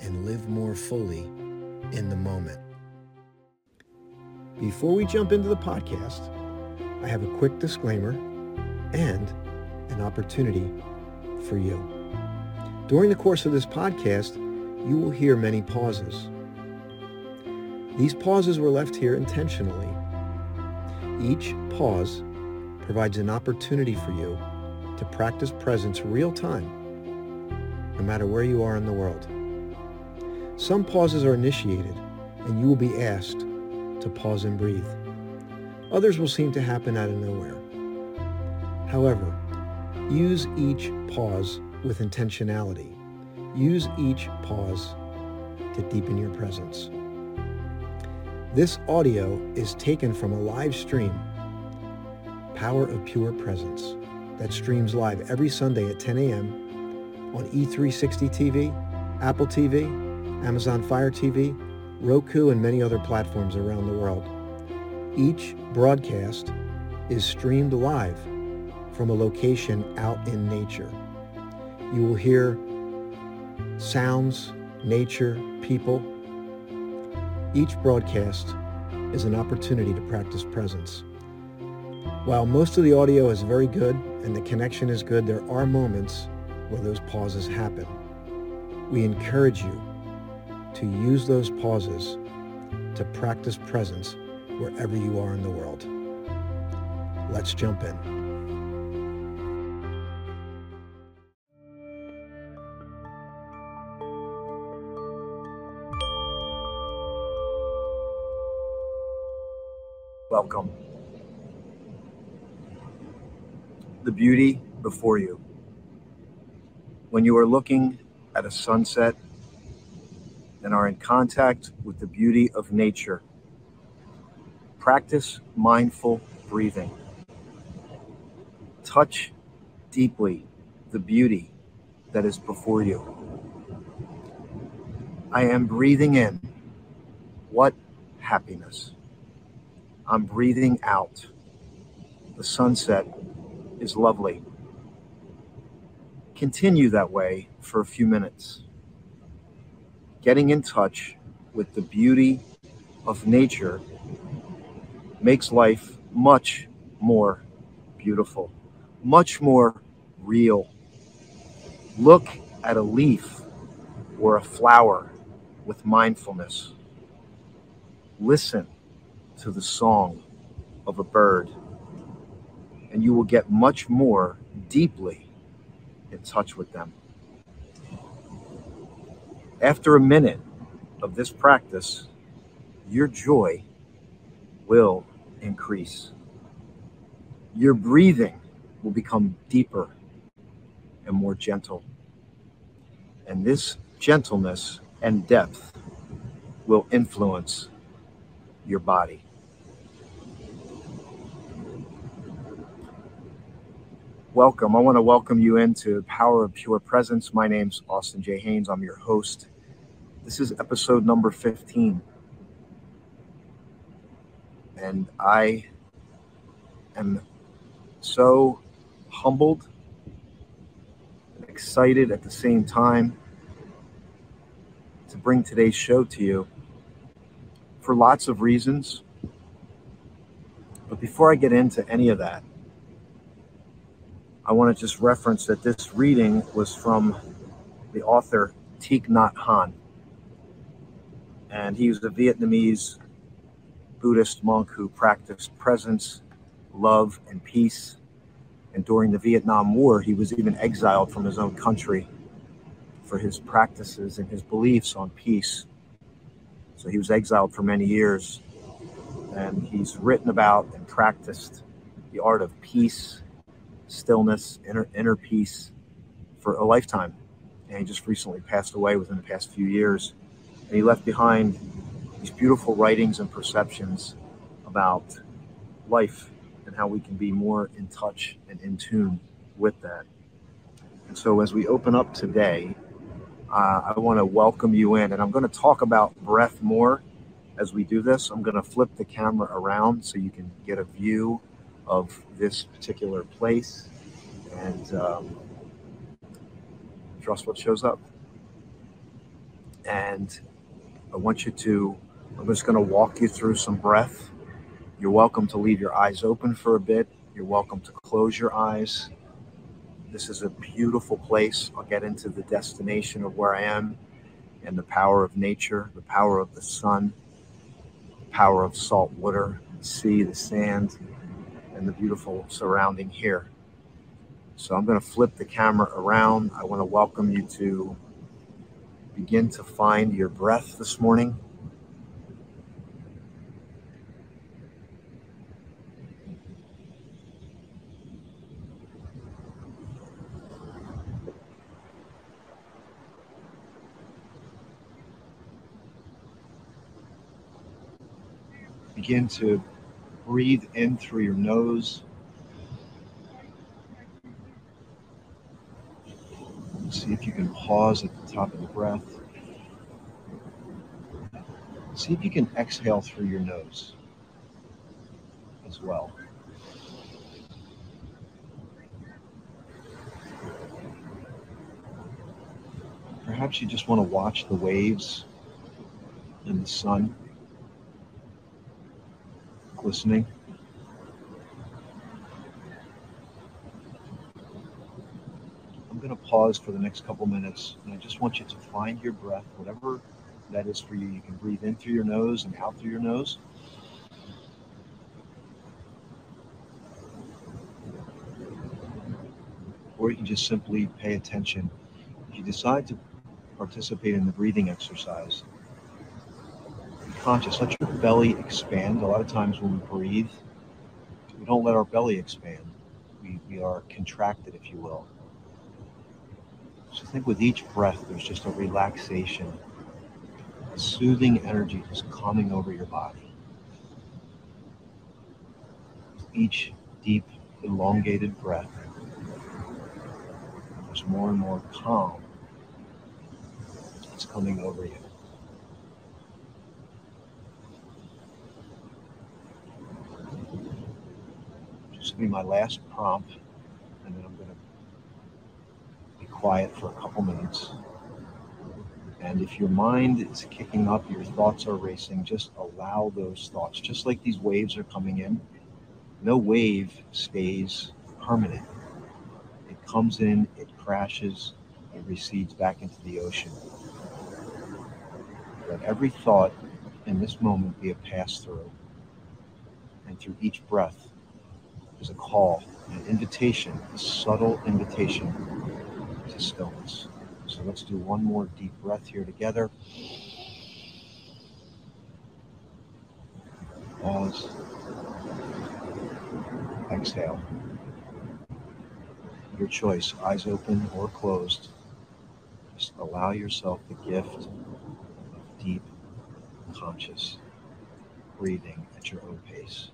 and live more fully in the moment. Before we jump into the podcast, I have a quick disclaimer and an opportunity for you. During the course of this podcast, you will hear many pauses. These pauses were left here intentionally. Each pause provides an opportunity for you to practice presence real time, no matter where you are in the world. Some pauses are initiated, and you will be asked to pause and breathe. Others will seem to happen out of nowhere. However, use each pause with intentionality. Use each pause to deepen your presence. This audio is taken from a live stream, Power of Pure Presence, that streams live every Sunday at 10 a.m. on E360 TV, Apple TV, Amazon Fire TV, Roku, and many other platforms around the world. Each broadcast is streamed live from a location out in nature. You will hear sounds, nature, people. Each broadcast is an opportunity to practice presence. While most of the audio is very good and the connection is good, there are moments where those pauses happen. We encourage you to use those pauses to practice presence wherever you are in the world. Let's jump in. Welcome. The beauty before you. When you are looking at a sunset and are in contact with the beauty of nature, practice mindful breathing. Touch deeply the beauty that is before you. I am breathing in. What happiness. I'm breathing out. The sunset is lovely. Continue that way for a few minutes. Getting in touch with the beauty of nature makes life much more beautiful, much more real. Look at a leaf or a flower with mindfulness. Listen to the song of a bird, and you will get much more deeply in touch with them. After a minute of this practice, your joy will increase. Your breathing will become deeper and more gentle. And this gentleness and depth will influence your body. Welcome. I want to welcome you into Power of Pure Presence. My name's Austin J. Haynes. I'm your host. This is episode number 15. And I am so humbled and excited at the same time to bring today's show to you for lots of reasons. But before I get into any of that, I want to just reference that this reading was from the author Thich Nhat Hanh. And he was a Vietnamese Buddhist monk who practiced presence, love, and peace. And during the Vietnam War, he was even exiled from his own country for his practices and his beliefs on peace. So he was exiled for many years. And he's written about and practiced the art of peace stillness, inner inner peace for a lifetime. And he just recently passed away within the past few years. And he left behind these beautiful writings and perceptions about life and how we can be more in touch and in tune with that. And so, as we open up today, uh, I want to welcome you in, and I'm going to talk about breath more as we do this. I'm going to flip the camera around so you can get a view of this particular place and um, trust what shows up. And I want you to, I'm just going to walk you through some breath. You're welcome to leave your eyes open for a bit. You're welcome to close your eyes. This is a beautiful place. I'll get into the destination of where I am and the power of nature, the power of the sun, the power of salt water, the sea, the sand, and the beautiful surrounding here. So I'm going to flip the camera around. I want to welcome you to begin to find your breath this morning. Begin to breathe in through your nose. See if you can pause at the top of the breath. See if you can exhale through your nose as well. Perhaps you just want to watch the waves in the sun listening. I'm going to pause for the next couple minutes and I just want you to find your breath, whatever that is for you. You can breathe in through your nose and out through your nose. Or you can just simply pay attention. If you decide to participate in the breathing exercise, conscious. Let your belly expand. A lot of times when we breathe, we don't let our belly expand. We, we are contracted, if you will. So think with each breath, there's just a relaxation, a soothing energy just coming over your body. Each deep, elongated breath, there's more and more calm that's coming over you. Be my last prompt, and then I'm going to be quiet for a couple minutes. And if your mind is kicking up, your thoughts are racing, just allow those thoughts. Just like these waves are coming in, no wave stays permanent. It comes in, it crashes, it recedes back into the ocean. Let every thought in this moment be a pass through. And through each breath, is a call, an invitation, a subtle invitation to stillness. So let's do one more deep breath here together. Pause. Exhale. Your choice, eyes open or closed. Just allow yourself the gift of deep, conscious breathing at your own pace.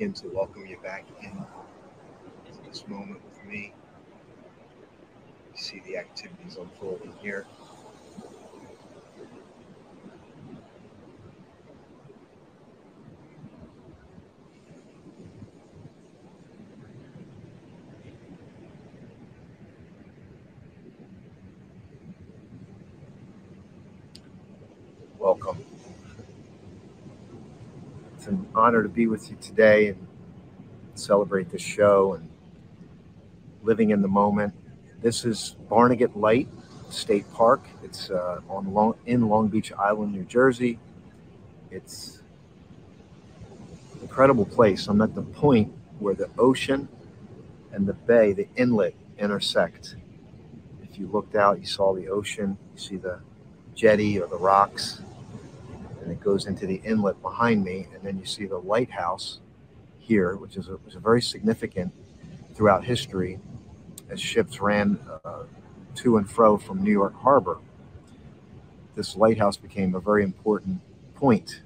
To welcome you back in this moment with me. See the activities unfolding here. Welcome. It's an honor to be with you today and celebrate this show and living in the moment. This is Barnegat Light State Park. It's uh, on Long, in Long Beach Island, New Jersey. It's an incredible place. I'm at the point where the ocean and the bay, the inlet, intersect. If you looked out, you saw the ocean, you see the jetty or the rocks, and it goes into the inlet behind me. And then you see the lighthouse here, which is a, was a very significant throughout history as ships ran uh, to and fro from New York Harbor. This lighthouse became a very important point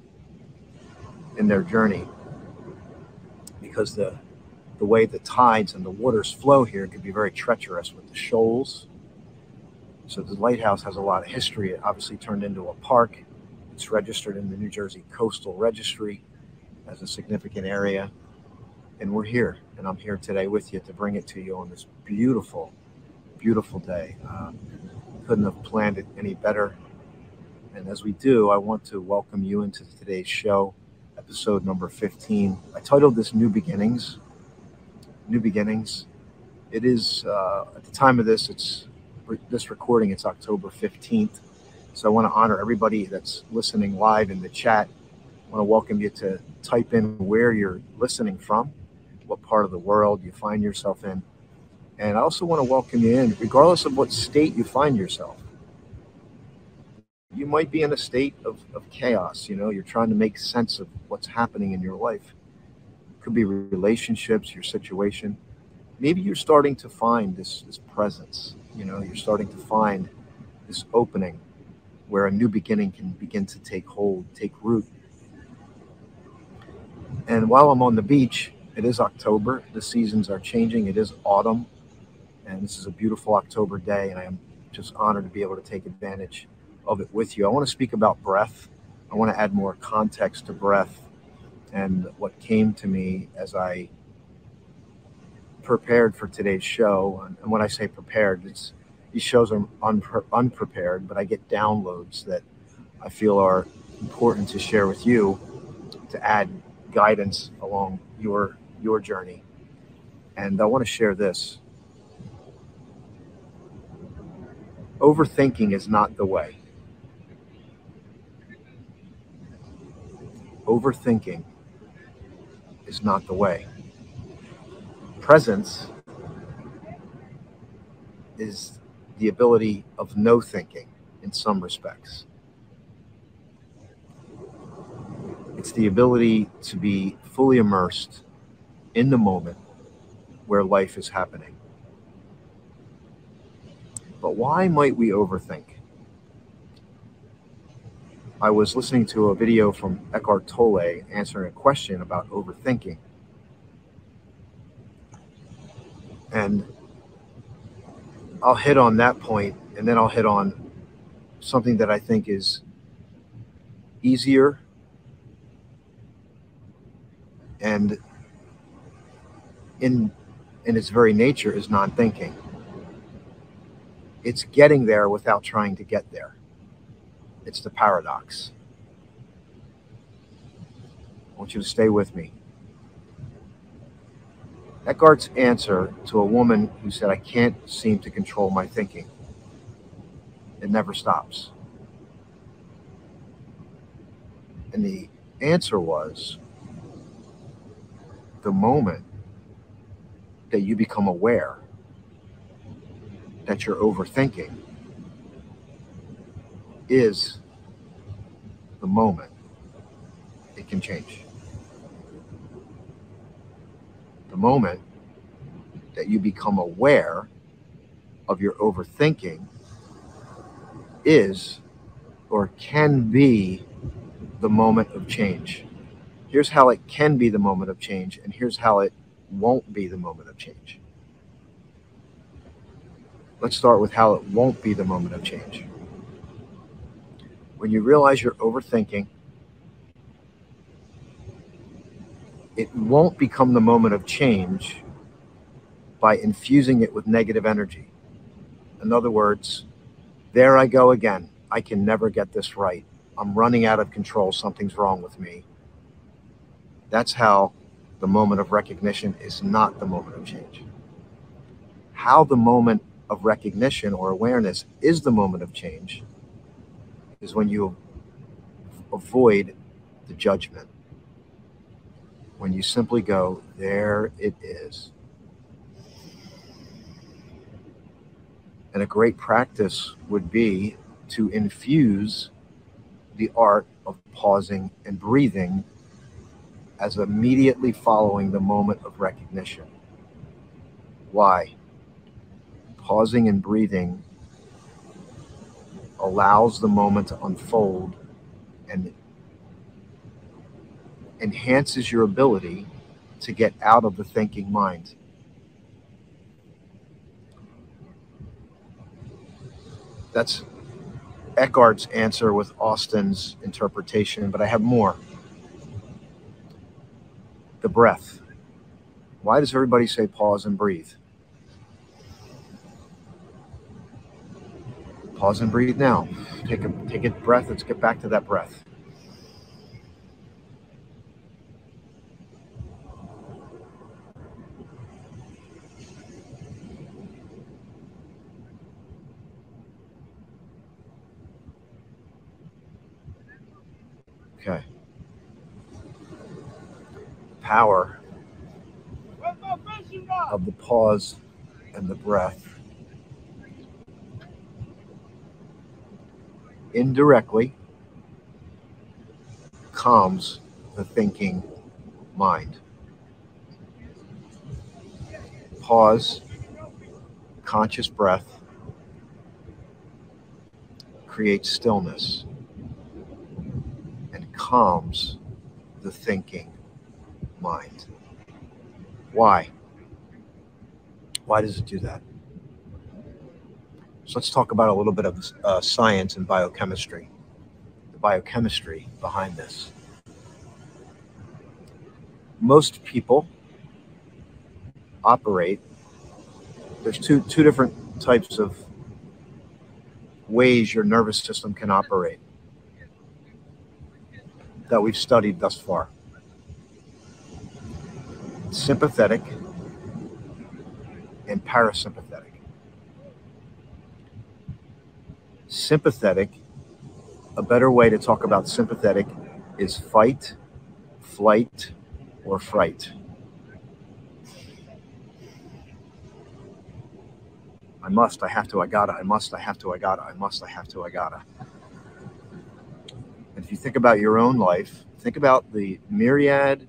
in their journey because the the way the tides and the waters flow here can be very treacherous with the shoals. So the lighthouse has a lot of history. It obviously turned into a park. It's registered in the New Jersey Coastal Registry as a significant area. And we're here, and I'm here today with you to bring it to you on this beautiful, beautiful day. Uh, couldn't have planned it any better. And as we do, I want to welcome you into today's show, episode number 15. I titled this New Beginnings. New Beginnings. It is, uh, at the time of this, it's this recording, it's October 15th. So I want to honor everybody that's listening live in the chat. I want to welcome you to type in where you're listening from, what part of the world you find yourself in. And I also want to welcome you in, regardless of what state you find yourself. You might be in a state of, of chaos, you know, you're trying to make sense of what's happening in your life. It could be relationships, your situation. Maybe you're starting to find this, this presence, you know, you're starting to find this opening where a new beginning can begin to take hold, take root. And while I'm on the beach, it is October. The seasons are changing. It is autumn. And this is a beautiful October day. And I am just honored to be able to take advantage of it with you. I want to speak about breath. I want to add more context to breath and what came to me as I prepared for today's show. And when I say prepared, it's these shows are unpre- unprepared, but I get downloads that I feel are important to share with you to add guidance along your your journey. And I want to share this. Overthinking is not the way. Overthinking is not the way. Presence is the ability of no thinking in some respects. It's the ability to be fully immersed in the moment where life is happening. But why might we overthink? I was listening to a video from Eckhart Tolle answering a question about overthinking. And I'll hit on that point and then I'll hit on something that I think is easier and in in its very nature is non-thinking. It's getting there without trying to get there. It's the paradox. I want you to stay with me. Eckhart's answer to a woman who said, I can't seem to control my thinking. It never stops. And the answer was the moment that you become aware that you're overthinking is the moment it can change. The moment that you become aware of your overthinking is or can be the moment of change. here's how it can be the moment of change, and here's how it won't be the moment of change. Let's start with how it won't be the moment of change. When you realize you're overthinking, it won't become the moment of change by infusing it with negative energy. In other words, there I go again. I can never get this right. I'm running out of control. Something's wrong with me. That's how the moment of recognition is not the moment of change. How the moment of recognition or awareness is the moment of change is when you avoid the judgment. When you simply go, there it is. And a great practice would be to infuse the art of pausing and breathing as immediately following the moment of recognition. Why? Pausing and breathing allows the moment to unfold and enhances your ability to get out of the thinking mind. That's Eckhart's answer with Austin's interpretation, but I have more. The breath. Why does everybody say pause and breathe? Pause and breathe now. Take a take a breath. Let's get back to that breath. Okay. Power of the pause and the breath indirectly calms the thinking mind. Pause, conscious breath creates stillness and calms the thinking mind. Why? Why does it do that? So let's talk about a little bit of uh, science and biochemistry, the biochemistry behind this. Most people operate, there's two, two different types of ways your nervous system can operate that we've studied thus far sympathetic and parasympathetic. Sympathetic, a better way to talk about sympathetic is fight, flight, or fright. I must, I have to, I gotta, I must, I have to, I gotta, I must, I have to, I gotta. And if you think about your own life, think about the myriad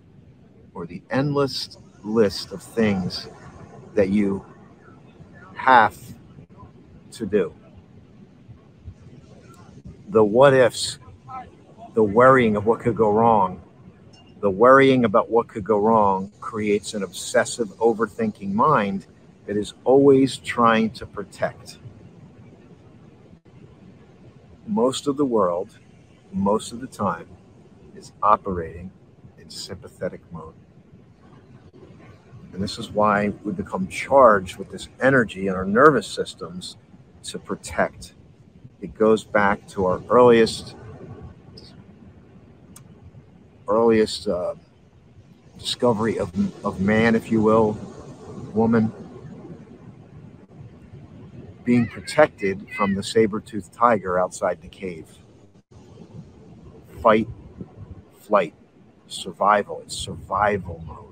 or the endless list of things that you have to do. The what ifs, the worrying of what could go wrong, the worrying about what could go wrong creates an obsessive, overthinking mind that is always trying to protect. Most of the world, most of the time, is operating in sympathetic mode. And this is why we become charged with this energy in our nervous systems to protect. It goes back to our earliest, earliest uh, discovery of, of man, if you will, woman, being protected from the saber-toothed tiger outside the cave. Fight, flight, survival. It's survival mode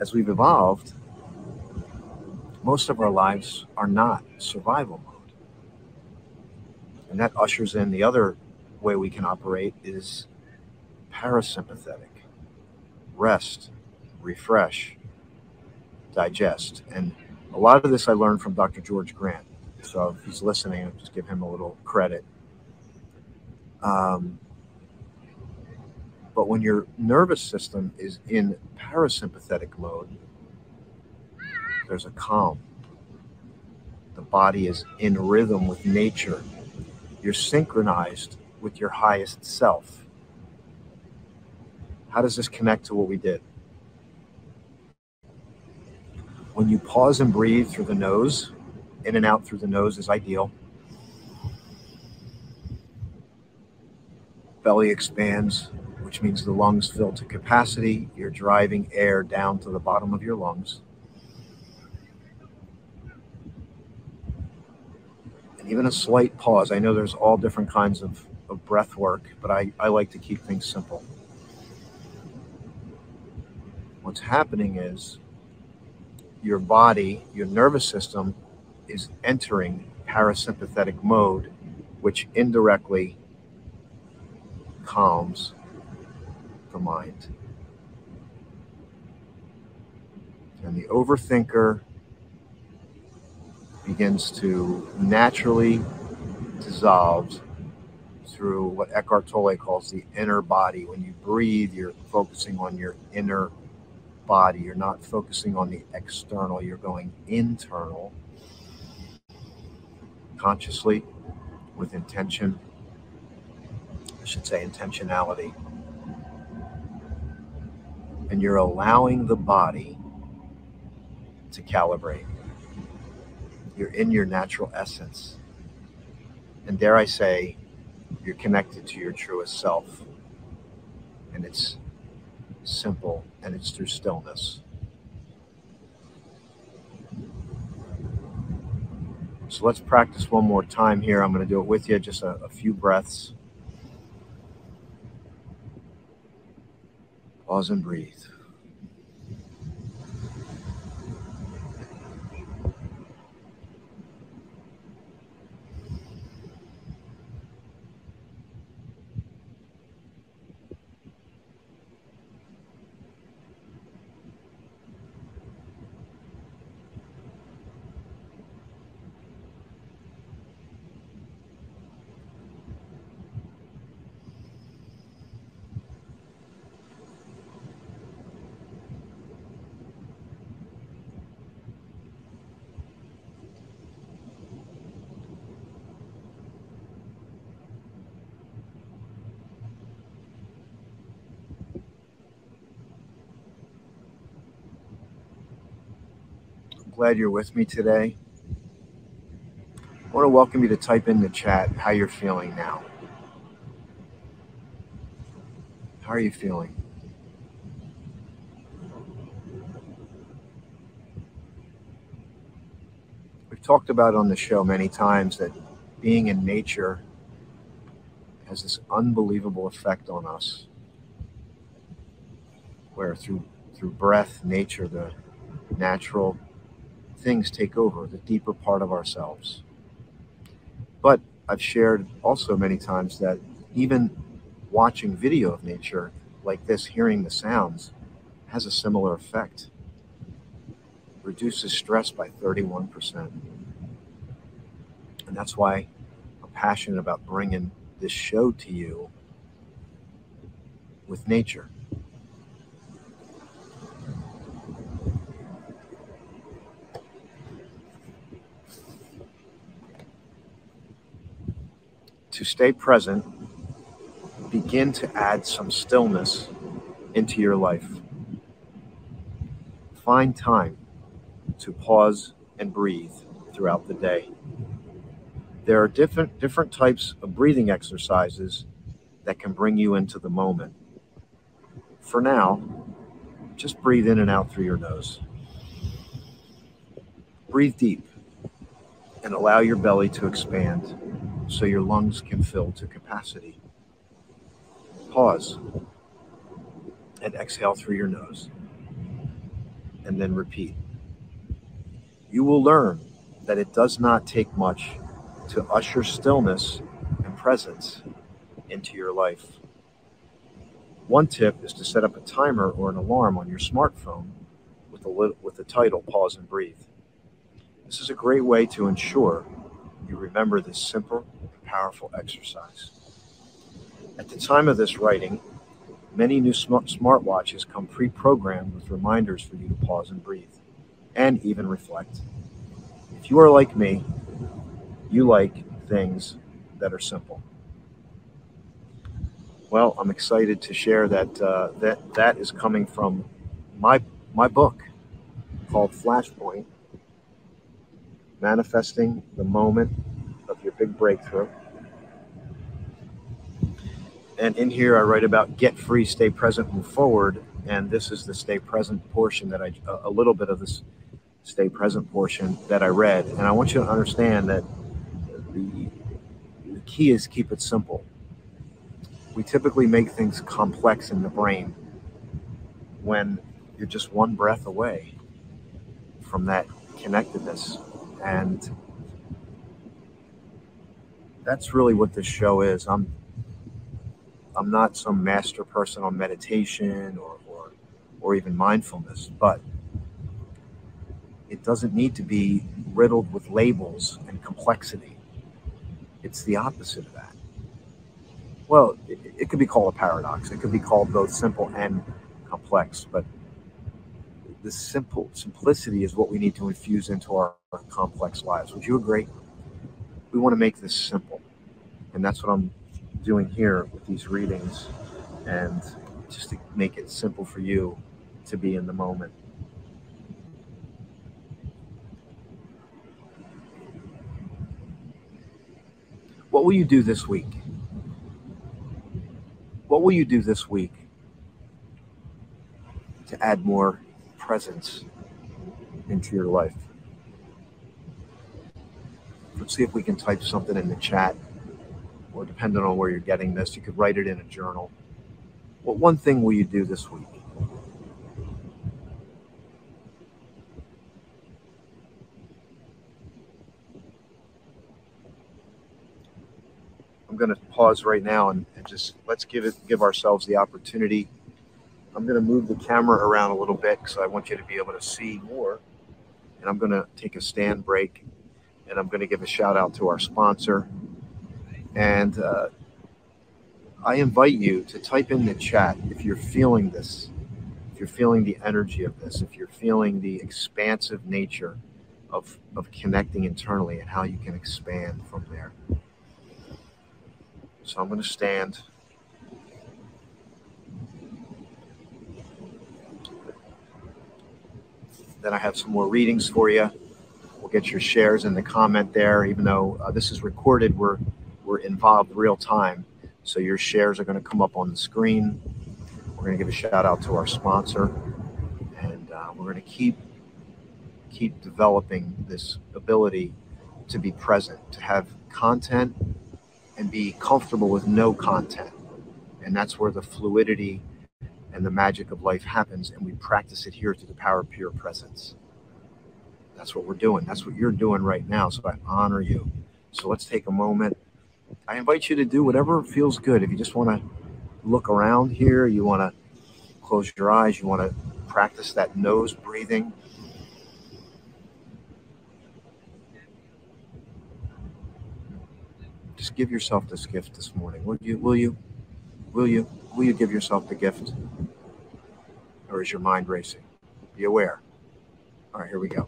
as we've evolved, most of our lives are not survival mode. And that ushers in the other way we can operate is parasympathetic rest, refresh, digest. And a lot of this I learned from Dr. George Grant. So if he's listening, I'll just give him a little credit. Um, But when your nervous system is in parasympathetic mode, there's a calm. The body is in rhythm with nature. You're synchronized with your highest self. How does this connect to what we did? When you pause and breathe through the nose, in and out through the nose is ideal. Belly expands, which means the lungs fill to capacity. You're driving air down to the bottom of your lungs. And even a slight pause. I know there's all different kinds of, of breath work, but I, I like to keep things simple. What's happening is your body, your nervous system is entering parasympathetic mode, which indirectly calms the mind. And the overthinker begins to naturally dissolve through what Eckhart Tolle calls the inner body. When you breathe, you're focusing on your inner body. You're not focusing on the external, you're going internal consciously with intention. I should say intentionality and you're allowing the body to calibrate. You're in your natural essence. And dare I say, you're connected to your truest self. And it's simple and it's through stillness. So let's practice one more time here. I'm going to do it with you, just a, a few breaths. Pause and breathe. Glad you're with me today. I want to welcome you to type in the chat how you're feeling now. How are you feeling? We've talked about on the show many times that being in nature has this unbelievable effect on us where through through breath nature the natural things take over, the deeper part of ourselves. But I've shared also many times that even watching video of nature like this, hearing the sounds, has a similar effect. Reduces stress by 31%. And that's why I'm passionate about bringing this show to you with nature. To stay present, begin to add some stillness into your life. Find time to pause and breathe throughout the day. There are different different types of breathing exercises that can bring you into the moment. For now, just breathe in and out through your nose. Breathe deep and allow your belly to expand so your lungs can fill to capacity. Pause and exhale through your nose, and then repeat. You will learn that it does not take much to usher stillness and presence into your life. One tip is to set up a timer or an alarm on your smartphone with the, with the title Pause and Breathe. This is a great way to ensure you remember this simple and powerful exercise. At the time of this writing, Many new smart smartwatches come pre programmed with reminders for you to pause and breathe and even reflect. If you are like me, you like things that are simple. Well, I'm excited to share that uh, that that is coming from my my book called Flashpoint: Manifesting the Moment of Your Big Breakthrough. And in here, I write about get free, stay present, move forward. And this is the stay present portion that I, a little bit of this stay present portion that I read. And I want you to understand that the, the key is keep it simple. We typically make things complex in the brain when you're just one breath away from that connectedness. And that's really what this show is. I'm I'm not some master person on meditation or, or, or even mindfulness, but it doesn't need to be riddled with labels and complexity. It's the opposite of that. Well, it, it could be called a paradox. It could be called both simple and complex, but the simple simplicity is what we need to infuse into our, our complex lives. Would you agree? We want to make this simple, and that's what I'm doing here with these readings and just to make it simple for you to be in the moment. What will you do this week? What will you do this week to add more presence into your life? Let's see if we can type something in the chat or depending on where you're getting this, you could write it in a journal. What one thing will you do this week? I'm going to pause right now and, and, just let's give it give ourselves the opportunity. I'm going to move the camera around a little bit because I want you to be able to see more. And I'm going to take a stand break and I'm going to give a shout out to our sponsor, and uh, I invite you to type in the chat if you're feeling this, if you're feeling the energy of this, if you're feeling the expansive nature of, of connecting internally and how you can expand from there. So I'm going to stand. Then I have some more readings for you. We'll get your shares in the comment there. Even though uh, this is recorded, we're we're involved real time. So your shares are going to come up on the screen. We're going to give a shout out to our sponsor, and uh, we're going to keep keep developing this ability to be present, to have content, and be comfortable with no content. And that's where the fluidity and the magic of life happens. And we practice it here through the power of pure presence. That's what we're doing. That's what you're doing right now. So I honor you. So let's take a moment I invite you to do whatever feels good. If you just want to look around here, you want to close your eyes, you want to practice that nose breathing. Just give yourself this gift this morning. Will you? Will you? Will you? Will you give yourself the gift? Or is your mind racing? Be aware. All right, here we go.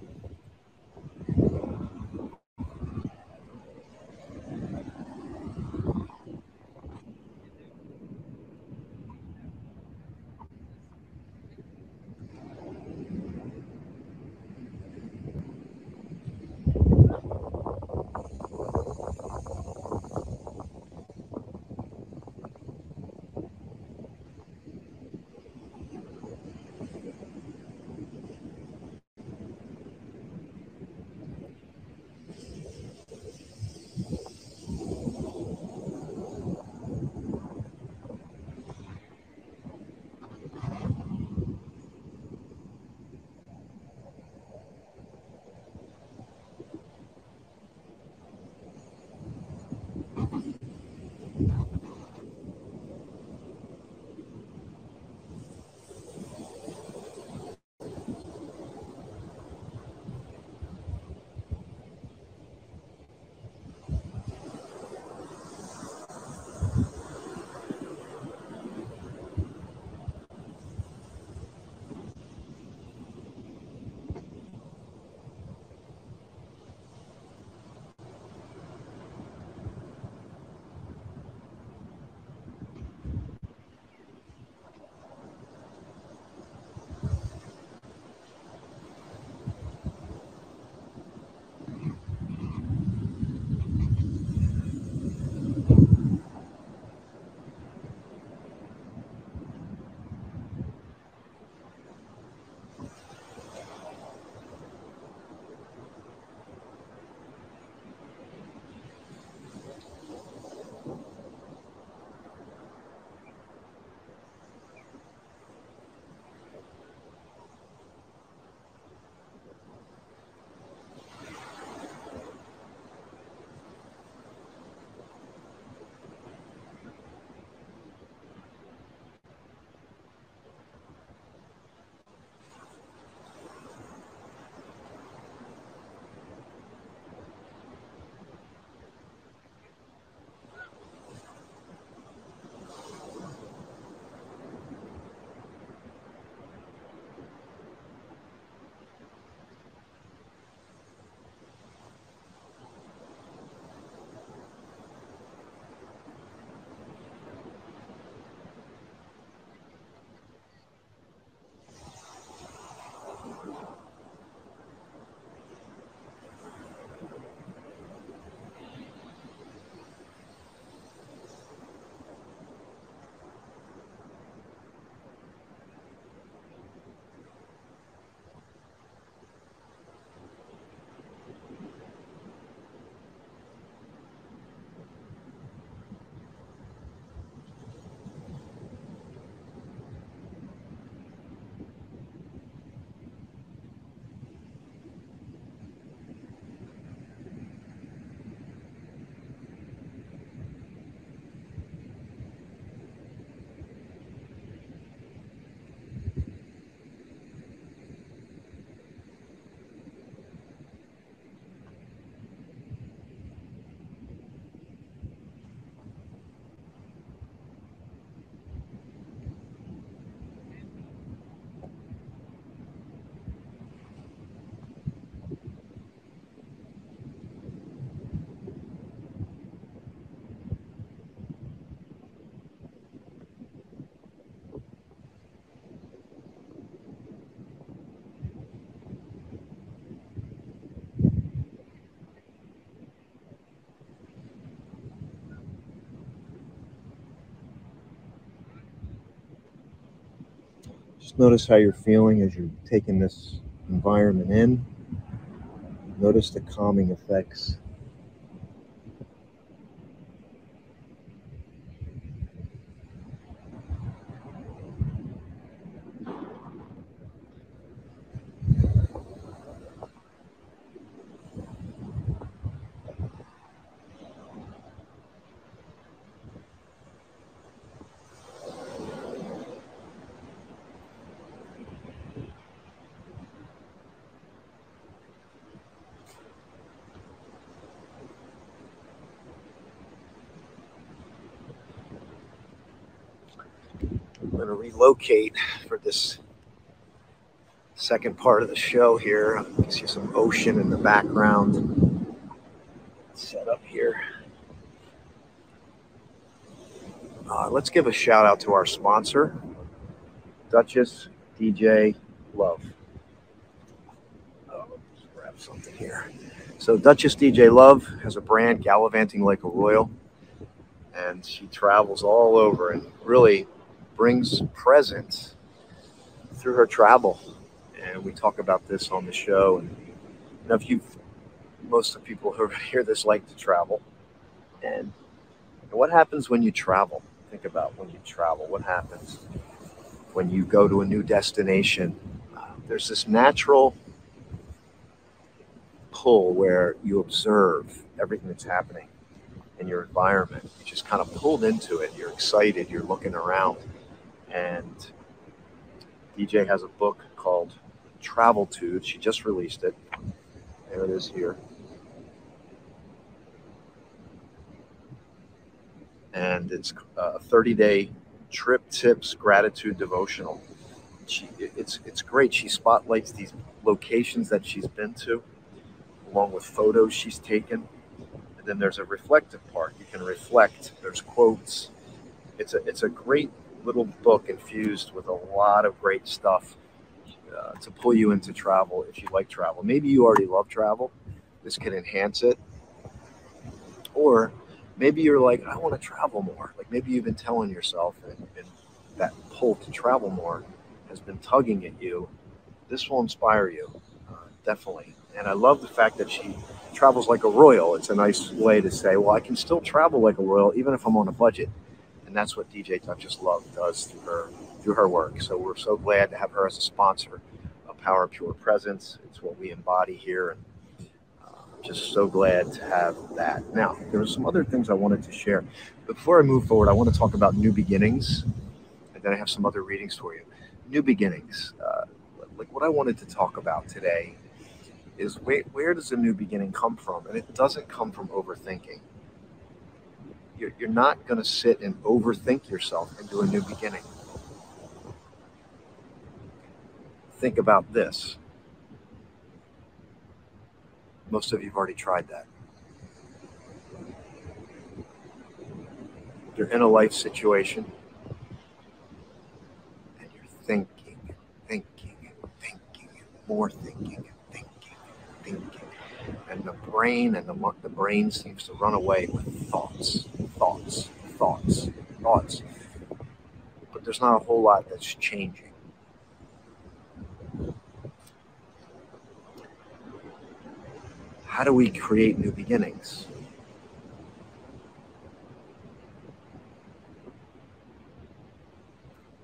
Just notice how you're feeling as you're taking this environment in. Notice the calming effects I'm going to relocate for this second part of the show here. You see some ocean in the background. Set up here. Uh, let's give a shout out to our sponsor, Duchess DJ Love. Oh, grab something here. So, Duchess DJ Love has a brand, Gallivanting Like a Royal, and she travels all over and really brings presence through her travel. And we talk about this on the show. And you know, if you, most of the people who hear this like to travel. And what happens when you travel? Think about when you travel. What happens when you go to a new destination? Uh, there's this natural pull where you observe everything that's happening in your environment. You're just kind of pulled into it. You're excited. You're looking around and DJ has a book called Traveltude. She just released it. There it is here. And it's uh, a 30 day trip tips gratitude devotional. She, it's, it's great. She spotlights these locations that she's been to, along with photos she's taken. And then there's a reflective part. You can reflect, there's quotes. It's a, it's a great little book infused with a lot of great stuff uh, to pull you into travel if you like travel. Maybe you already love travel. This can enhance it. Or maybe you're like, I want to travel more. Like maybe you've been telling yourself, and, and that pull to travel more has been tugging at you. This will inspire you, uh, definitely. And I love the fact that she travels like a royal. It's a nice way to say, well, I can still travel like a royal even if I'm on a budget and that's what DJ Duchess Love does through her through her work. So we're so glad to have her as a sponsor of Power Pure Presence. It's what we embody here, and uh, just so glad to have that. Now, there are some other things I wanted to share. Before I move forward, I want to talk about new beginnings, and then I have some other readings for you. New beginnings, uh, like what I wanted to talk about today, is where, where does a new beginning come from? And it doesn't come from overthinking you're, you're not going to sit and overthink yourself into a new beginning. Think about this. Most of you have already tried that. You're in a life situation and you're thinking, thinking, and thinking, and more thinking, thinking, and thinking. And the brain and the, the brain seems to run away with thoughts thoughts, thoughts, thoughts. But there's not a whole lot that's changing. How do we create new beginnings?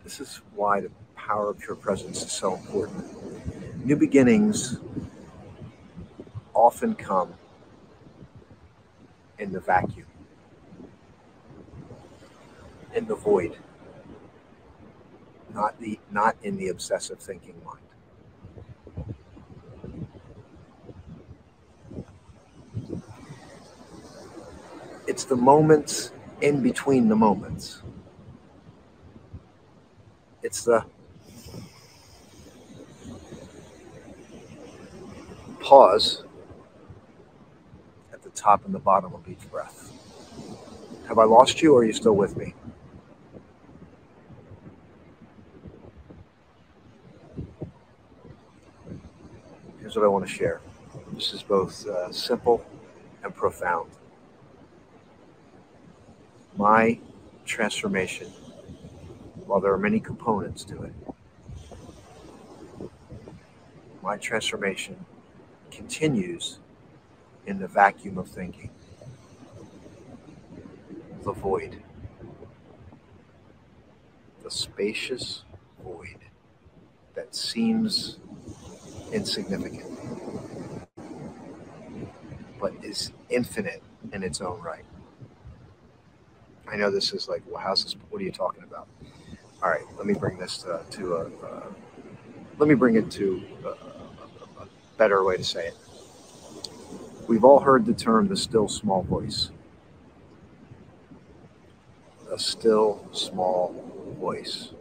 This is why the power of pure presence is so important. New beginnings often come in the vacuum in the void, not the not in the obsessive thinking mind. It's the moments in between the moments. It's the pause top and the bottom of each breath. Have I lost you or are you still with me? here's what I want to share. This is both uh, simple and profound. My transformation, while there are many components to it, my transformation continues in the vacuum of thinking, the void, the spacious void that seems insignificant, but is infinite in its own right. I know this is like, well, how's this? What are you talking about? All right, let me bring this to, to a, uh, let me bring it to a, a better way to say it. We've all heard the term the still small voice. A still small voice.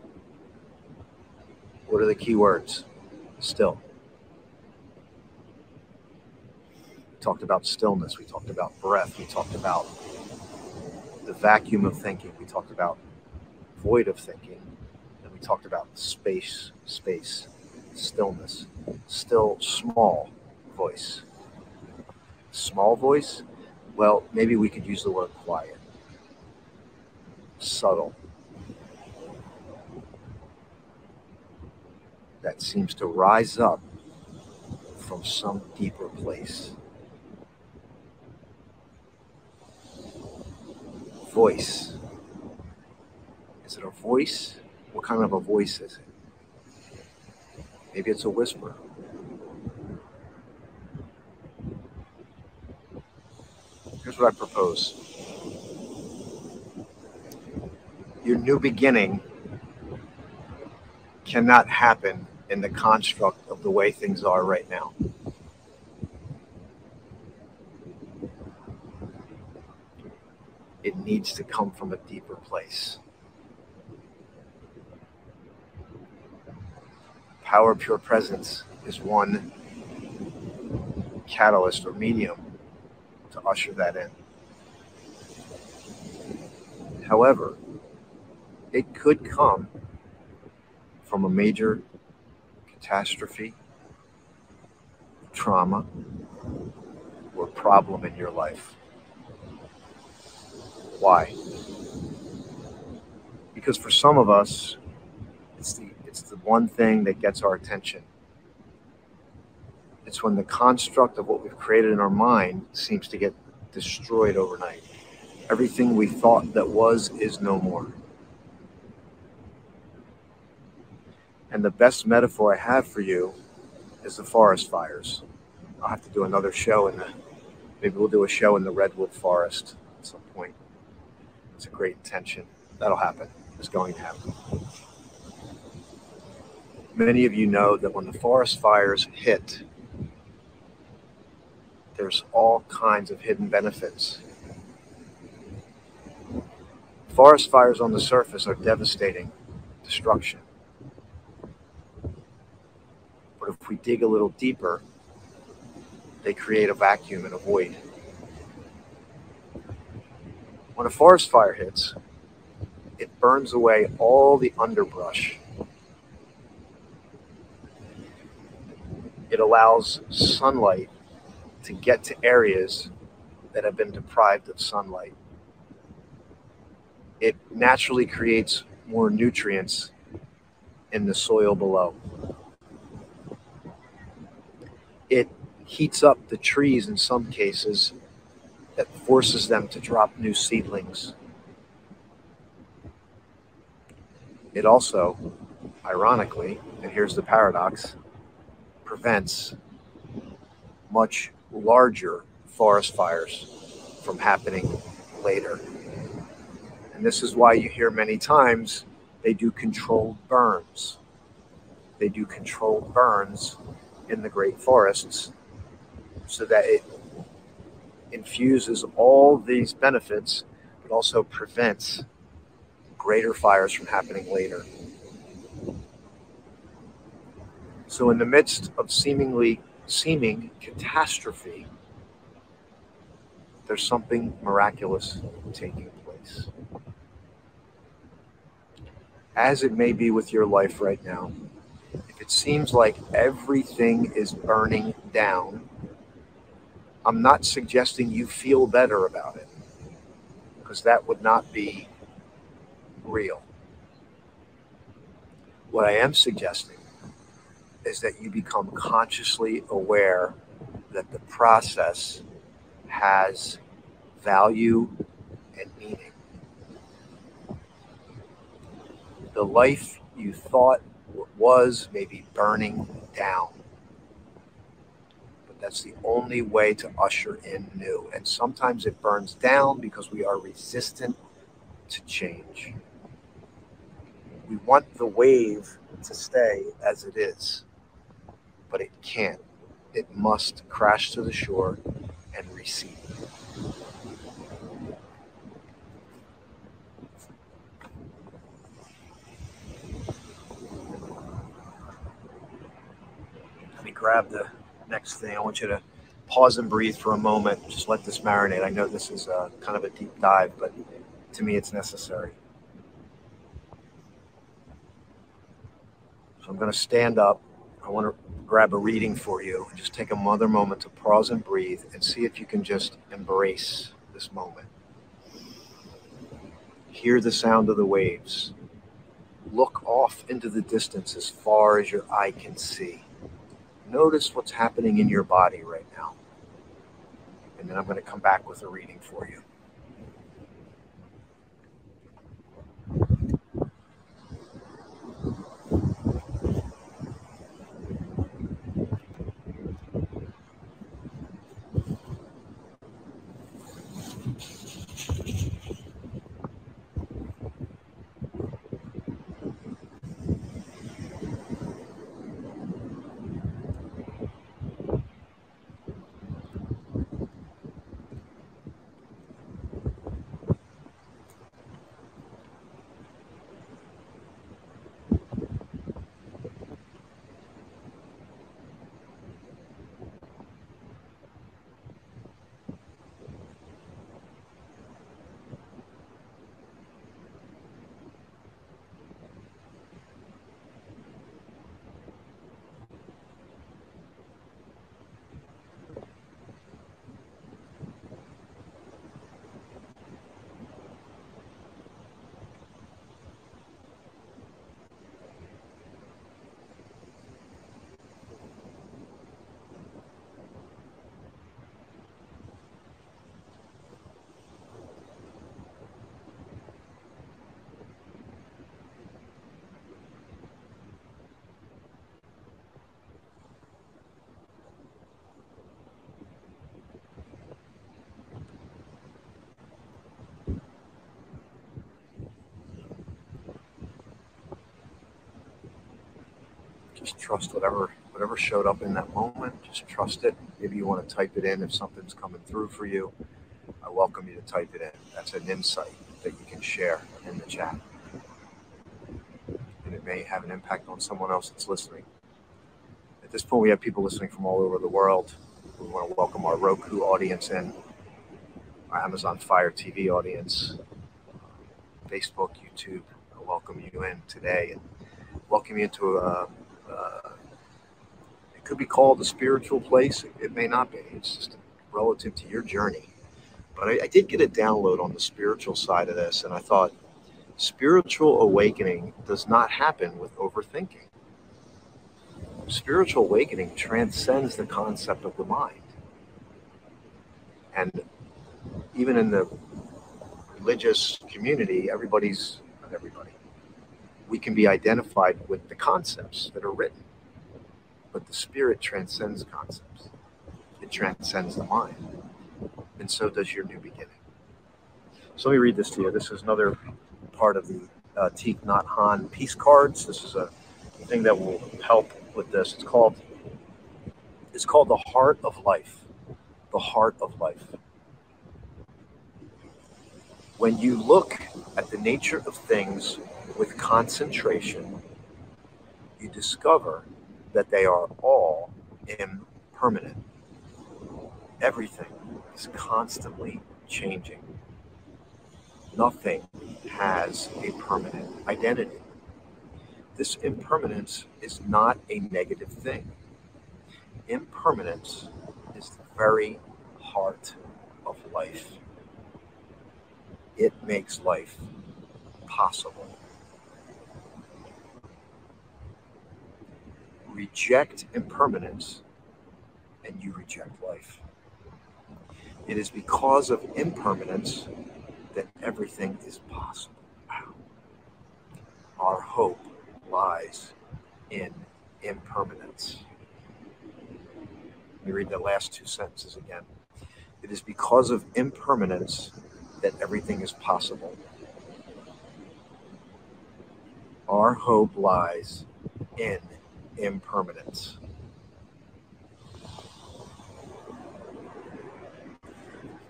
What are the key words? Still. We talked about stillness. We talked about breath. We talked about the vacuum of thinking. We talked about void of thinking. And we talked about space, space, stillness, still small voice. Small voice? Well, maybe we could use the word quiet, subtle. That seems to rise up from some deeper place. voice. Is it a voice? What kind of a voice is it? Maybe it's a whisper. Here's what I propose your new beginning cannot happen in the construct of the way things are right now. it needs to come from a deeper place. Power Pure Presence is one catalyst or medium to usher that in. However, it could come from a major catastrophe, trauma, or problem in your life. Why? Because for some of us, it's the it's the one thing that gets our attention. It's when the construct of what we've created in our mind seems to get destroyed overnight. Everything we thought that was is no more. And the best metaphor I have for you is the forest fires. I'll have to do another show in the maybe we'll do a show in the redwood forest at some point. It's a great intention. That'll happen. It's going to happen. Many of you know that when the forest fires hit, there's all kinds of hidden benefits. Forest fires on the surface are devastating, destruction. But if we dig a little deeper, they create a vacuum and a void. When a forest fire hits, it burns away all the underbrush. It allows sunlight to get to areas that have been deprived of sunlight. It naturally creates more nutrients in the soil below. It heats up the trees in some cases that forces them to drop new seedlings. It also, ironically, and here's the paradox, prevents much larger forest fires from happening later. And this is why you hear many times they do controlled burns. They do controlled burns in the great forests so that it infuses all these benefits, but also prevents greater fires from happening later. So, in the midst of seemingly seeming catastrophe, there's something miraculous taking place. As it may be with your life right now, if it seems like everything is burning down, I'm not suggesting you feel better about it because that would not be real. What I am suggesting is that you become consciously aware that the process has value and meaning. The life you thought was maybe burning down. But that's the only way to usher in new. And sometimes it burns down because we are resistant to change. We want the wave to stay as it is, but it can't. It must crash to the shore and recede. Let me grab the next thing. I want you to pause and breathe for a moment. Just let this marinate. I know this is a, uh, kind of a deep dive, but to me, it's necessary. So I'm going to stand up. I want to grab a reading for you just take another moment to pause and breathe and see if you can just embrace this moment. Hear the sound of the waves. Look off into the distance as far as your eye can see. Notice what's happening in your body right now. And then I'm going to come back with a reading for you. Just trust whatever whatever showed up in that moment. Just trust it. Maybe you want to type it in if something's coming through for you. I welcome you to type it in. That's an insight that you can share in the chat. And it may have an impact on someone else that's listening. At this point, we have people listening from all over the world. We want to welcome our Roku audience in, our Amazon Fire TV audience, Facebook, YouTube. I welcome you in today and welcome you into a uh, could be called a spiritual place. It, may not be. It's just relative to your journey. But I, I did get a download on the spiritual side of this, and I thought spiritual awakening does not happen with overthinking. Spiritual awakening transcends the concept of the mind. And even in the religious community, everybody's everybody we can be identified with the concepts that are written. The spirit transcends concepts, it transcends the mind. And so does your new beginning. So let me read this to you. This is another part of the uh, Nhat Hanh peace cards. This is a thing that will help with this. It's called it's called the heart of life. The heart of life. When you look at the nature of things with concentration, you discover that they are all impermanent. Everything is constantly changing. Nothing has a permanent identity. This impermanence is not a negative thing. Impermanence is the very heart of life. It makes life possible. Reject impermanence and you reject life. It is because of impermanence that everything is possible. Our hope lies in impermanence. Let me read the last two sentences again. It is because of impermanence that everything is possible. Our hope lies in impermanence.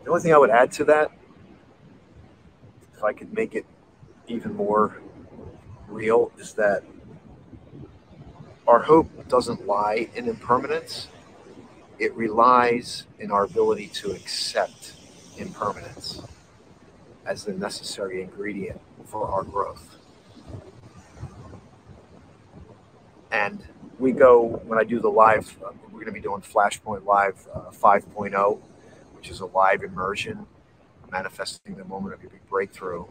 The only thing I would add to that, if I could make it even more real, is that our hope doesn't lie in impermanence. It relies in our ability to accept impermanence as the necessary ingredient for our growth. And we go, when I do the live, uh, we're going to be doing Flashpoint Live uh, 5.0, which is a live immersion manifesting the moment of your big breakthrough.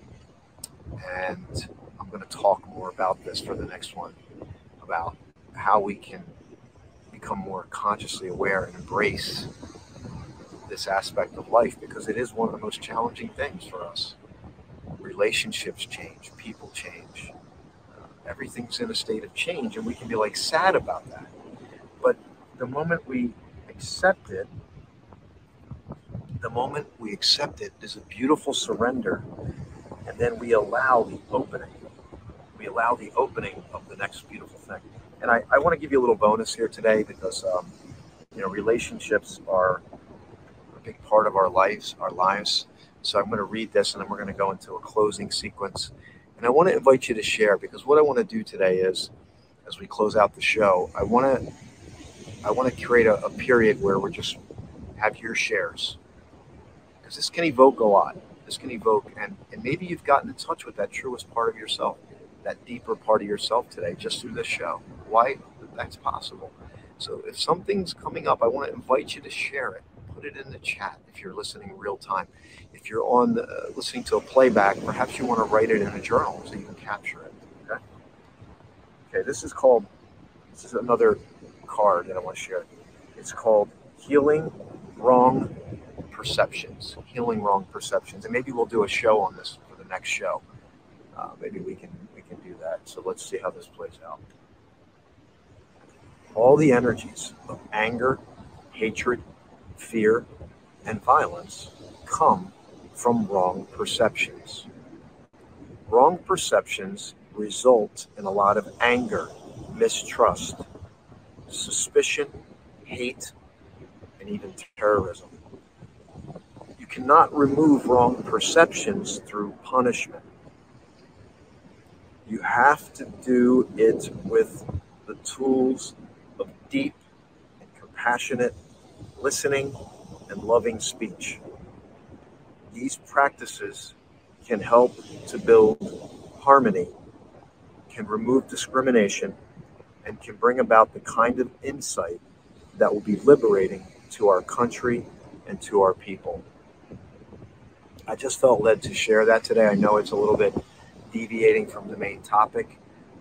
And I'm going to talk more about this for the next one about how we can become more consciously aware and embrace this aspect of life because it is one of the most challenging things for us. Relationships change, people change, everything's in a state of change, and we can be like sad about that. But the moment we accept it, the moment we accept it is a beautiful surrender, and then we allow the opening. We allow the opening of the next beautiful thing. And I, I want to give you a little bonus here today because, um, you know, relationships are a big part of our lives, our lives. So I'm going to read this and then we're going to go into a closing sequence. And I want to invite you to share because what I want to do today is, as we close out the show, I want to, I want to create a, a period where we're just have your shares because this can evoke a lot. This can evoke, and, and maybe you've gotten in touch with that truest part of yourself that deeper part of yourself today just through this show. Why that's possible. So if something's coming up, I want to invite you to share it. Put it in the chat if you're listening real time. If you're on the, uh, listening to a playback, perhaps you want to write it in a journal so you can capture it. Okay. Okay. This is called. This is another card that I want to share. It's called healing wrong perceptions. Healing wrong perceptions, and maybe we'll do a show on this for the next show. Uh, maybe we can we can do that. So let's see how this plays out. All the energies of anger, hatred, fear, and violence come from wrong perceptions. Wrong perceptions result in a lot of anger, mistrust, suspicion, hate, and even terrorism. You cannot remove wrong perceptions through punishment. You have to do it with the tools of deep and compassionate listening and loving speech. These practices can help to build harmony, can remove discrimination, and can bring about the kind of insight that will be liberating to our country and to our people. I just felt led to share that today. I know it's a little bit deviating from the main topic.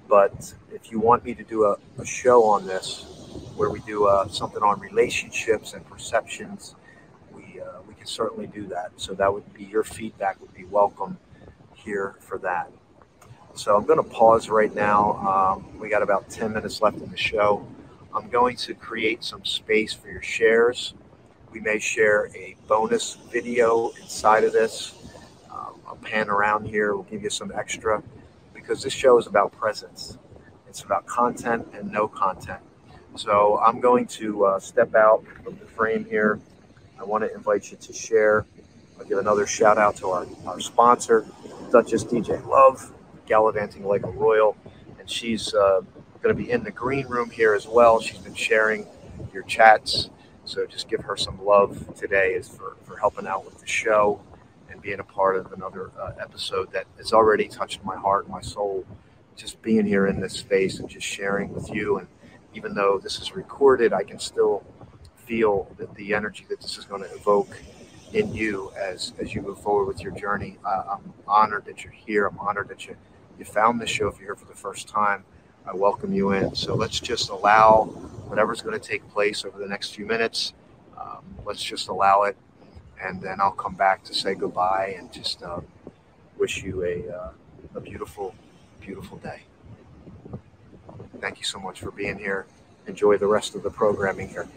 But if you want me to do a, a show on this, where we do uh, something on relationships and perceptions, we uh, we can certainly do that. So that would be your feedback would be welcome here for that. So I'm going to pause right now. Um, we got about 10 minutes left in the show. I'm going to create some space for your shares. We may share a bonus video inside of this I'll pan around here. We'll give you some extra because this show is about presence. It's about content and no content. So I'm going to uh, step out of the frame here. I want to invite you to share. I'll give another shout out to our, our sponsor, Duchess DJ Love, gallivanting like a royal. And she's uh, going to be in the green room here as well. She's been sharing your chats. So just give her some love today for, for helping out with the show and being a part of another uh, episode that has already touched my heart and my soul. Just being here in this space and just sharing with you. And even though this is recorded, I can still feel that the energy that this is going to evoke in you as as you move forward with your journey. Uh, I'm honored that you're here. I'm honored that you you found this show if you're here for the first time. I welcome you in. So let's just allow whatever's going to take place over the next few minutes. Um, let's just allow it, and then I'll come back to say goodbye and just uh, wish you a uh, a beautiful, beautiful day. Thank you so much for being here. Enjoy the rest of the programming here.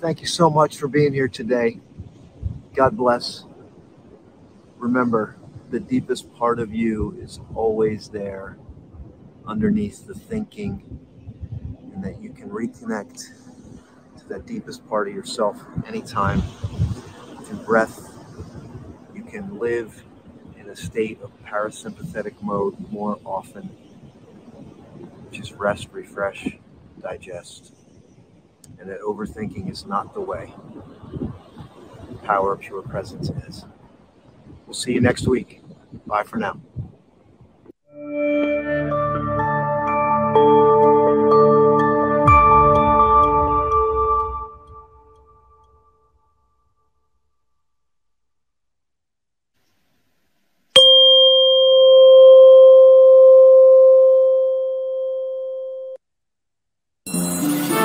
Thank you so much for being here today. God bless. Remember, the deepest part of you is always there underneath the thinking, and that you can reconnect to that deepest part of yourself anytime through breath. You can live in a state of parasympathetic mode more often, is rest, refresh, digest. And that overthinking is not the way. Power of pure presence is. We'll see you next week. Bye for now.